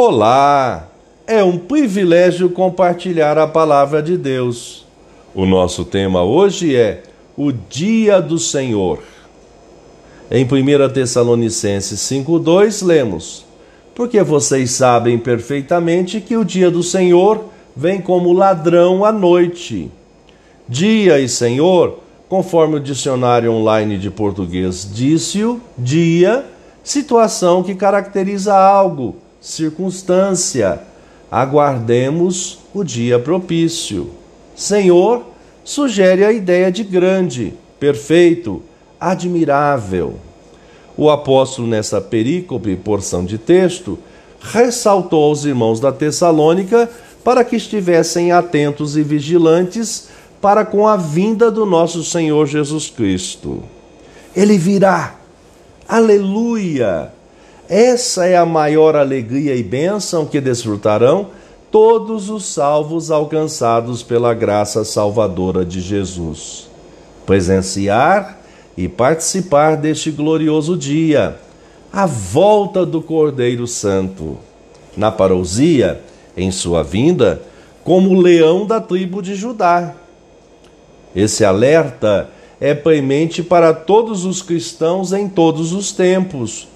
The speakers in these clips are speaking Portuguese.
Olá! É um privilégio compartilhar a palavra de Deus. O nosso tema hoje é o Dia do Senhor. Em 1 Tessalonicenses 5,2 lemos: Porque vocês sabem perfeitamente que o dia do Senhor vem como ladrão à noite. Dia e Senhor, conforme o dicionário online de português disse-o, dia, situação que caracteriza algo circunstância, aguardemos o dia propício. Senhor, sugere a ideia de grande, perfeito, admirável. O apóstolo, nessa perícope, porção de texto, ressaltou aos irmãos da Tessalônica para que estivessem atentos e vigilantes para com a vinda do nosso Senhor Jesus Cristo. Ele virá. Aleluia! Essa é a maior alegria e bênção que desfrutarão todos os salvos alcançados pela graça salvadora de Jesus. Presenciar e participar deste glorioso dia, a volta do Cordeiro Santo. Na parousia, em sua vinda, como leão da tribo de Judá. Esse alerta é premente para todos os cristãos em todos os tempos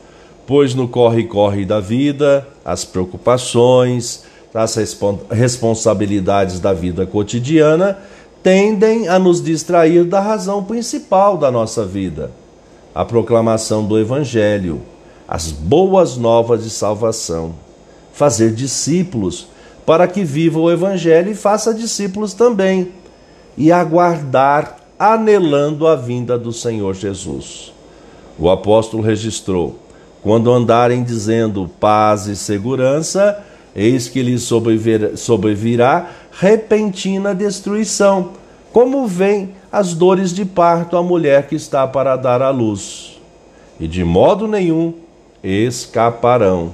pois no corre-corre da vida, as preocupações, as responsabilidades da vida cotidiana tendem a nos distrair da razão principal da nossa vida, a proclamação do Evangelho, as boas novas de salvação, fazer discípulos para que viva o Evangelho e faça discípulos também, e aguardar anelando a vinda do Senhor Jesus. O apóstolo registrou quando andarem dizendo paz e segurança, eis que lhes sobrevirá repentina destruição, como vem as dores de parto à mulher que está para dar à luz. E de modo nenhum escaparão.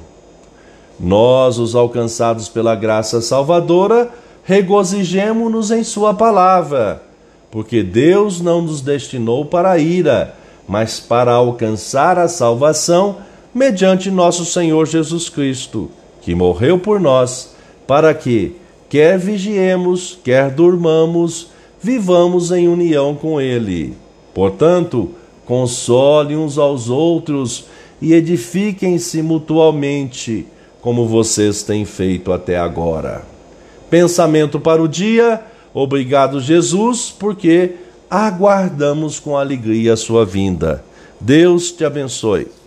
Nós, os alcançados pela graça salvadora, regozijemo-nos em Sua palavra, porque Deus não nos destinou para a ira, mas para alcançar a salvação mediante nosso Senhor Jesus Cristo, que morreu por nós, para que, quer vigiemos, quer durmamos, vivamos em união com Ele. Portanto, console uns aos outros e edifiquem-se mutualmente, como vocês têm feito até agora. Pensamento para o dia. Obrigado, Jesus, porque aguardamos com alegria a sua vinda. Deus te abençoe.